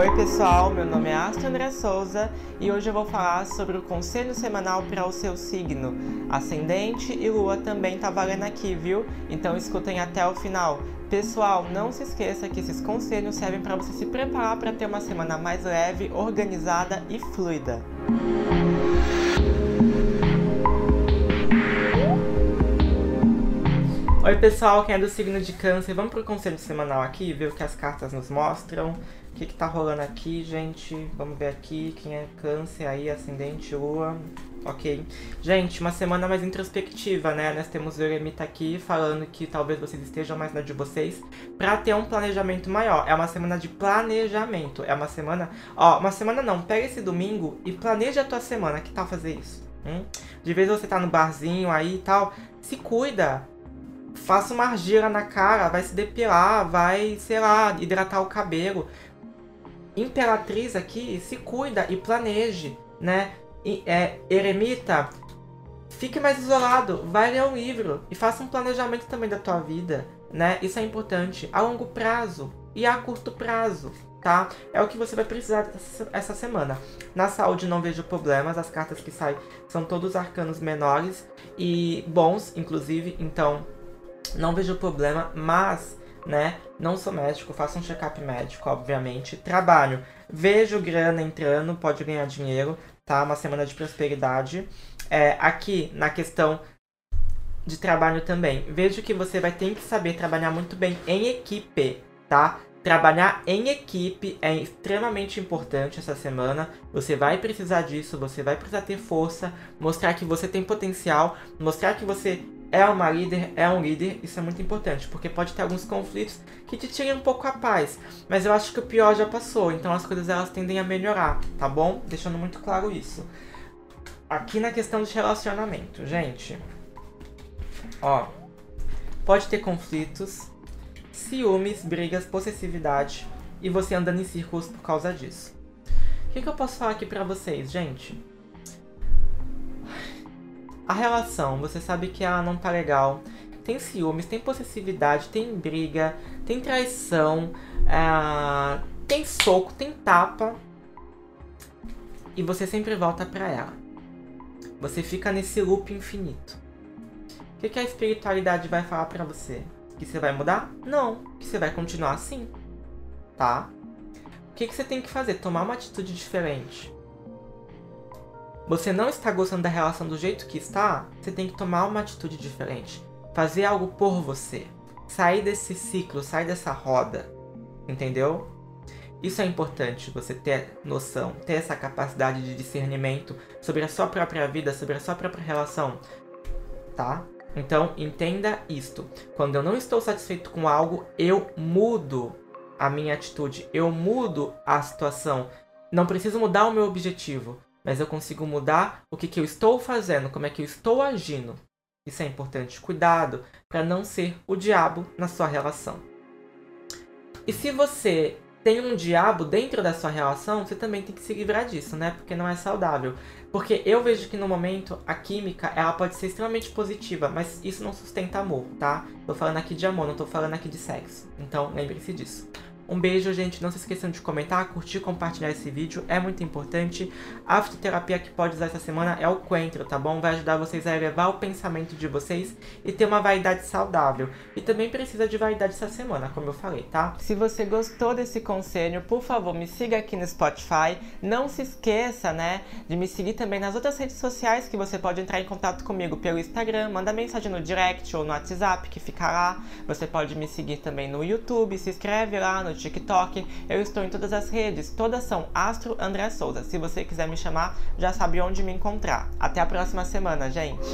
Oi pessoal, meu nome é Astro André Souza e hoje eu vou falar sobre o conselho semanal para o seu signo. Ascendente e lua também tá valendo aqui, viu? Então escutem até o final. Pessoal, não se esqueça que esses conselhos servem para você se preparar para ter uma semana mais leve, organizada e fluida. Oi pessoal, quem é do signo de câncer, vamos pro conselho semanal aqui, ver o que as cartas nos mostram. O que, que tá rolando aqui, gente? Vamos ver aqui quem é câncer aí, ascendente, lua. Ok. Gente, uma semana mais introspectiva, né? Nós temos o Eremita aqui falando que talvez vocês estejam mais na de vocês para ter um planejamento maior. É uma semana de planejamento. É uma semana... Ó, uma semana não. Pega esse domingo e planeja a tua semana. Que tal fazer isso? Hum? De vez você tá no barzinho aí e tal, se cuida faça uma argila na cara, vai se depilar, vai, sei lá, hidratar o cabelo. Imperatriz aqui, se cuida e planeje, né? E, é, eremita, fique mais isolado, vai ler um livro e faça um planejamento também da tua vida, né? Isso é importante a longo prazo e a curto prazo, tá? É o que você vai precisar essa semana. Na saúde não vejo problemas, as cartas que saem são todos arcanos menores e bons, inclusive, então não vejo problema, mas, né, não sou médico, faço um check-up médico, obviamente. Trabalho, vejo grana entrando, pode ganhar dinheiro, tá? Uma semana de prosperidade. É, aqui, na questão de trabalho também, vejo que você vai ter que saber trabalhar muito bem em equipe, tá? Trabalhar em equipe é extremamente importante essa semana. Você vai precisar disso, você vai precisar ter força, mostrar que você tem potencial, mostrar que você é uma líder, é um líder, isso é muito importante, porque pode ter alguns conflitos que te tirem um pouco a paz, mas eu acho que o pior já passou, então as coisas elas tendem a melhorar, tá bom? Deixando muito claro isso. Aqui na questão de relacionamento, gente, ó, pode ter conflitos, ciúmes, brigas, possessividade e você andando em círculos por causa disso. O que, que eu posso falar aqui pra vocês, gente? A relação, você sabe que ela não tá legal. Tem ciúmes, tem possessividade, tem briga, tem traição, é... tem soco, tem tapa. E você sempre volta pra ela. Você fica nesse loop infinito. O que, que a espiritualidade vai falar pra você? Que você vai mudar? Não, que você vai continuar assim. Tá? O que, que você tem que fazer? Tomar uma atitude diferente você não está gostando da relação do jeito que está, você tem que tomar uma atitude diferente. Fazer algo por você. Sair desse ciclo, sair dessa roda. Entendeu? Isso é importante, você ter noção, ter essa capacidade de discernimento sobre a sua própria vida, sobre a sua própria relação. Tá? Então, entenda isto. Quando eu não estou satisfeito com algo, eu mudo a minha atitude, eu mudo a situação. Não preciso mudar o meu objetivo, mas eu consigo mudar o que, que eu estou fazendo, como é que eu estou agindo. Isso é importante. Cuidado para não ser o diabo na sua relação. E se você tem um diabo dentro da sua relação, você também tem que se livrar disso, né? Porque não é saudável. Porque eu vejo que no momento a química ela pode ser extremamente positiva, mas isso não sustenta amor, tá? Tô falando aqui de amor, não tô falando aqui de sexo. Então lembre-se disso. Um beijo, gente. Não se esqueçam de comentar, curtir, compartilhar esse vídeo. É muito importante. A fitoterapia que pode usar essa semana é o coentro, tá bom? Vai ajudar vocês a elevar o pensamento de vocês e ter uma vaidade saudável. E também precisa de vaidade essa semana, como eu falei, tá? Se você gostou desse conselho, por favor, me siga aqui no Spotify. Não se esqueça, né, de me seguir também nas outras redes sociais que você pode entrar em contato comigo pelo Instagram. Manda mensagem no direct ou no WhatsApp que fica lá. Você pode me seguir também no YouTube. Se inscreve lá no TikTok, eu estou em todas as redes, todas são Astro André Souza. Se você quiser me chamar, já sabe onde me encontrar. Até a próxima semana, gente!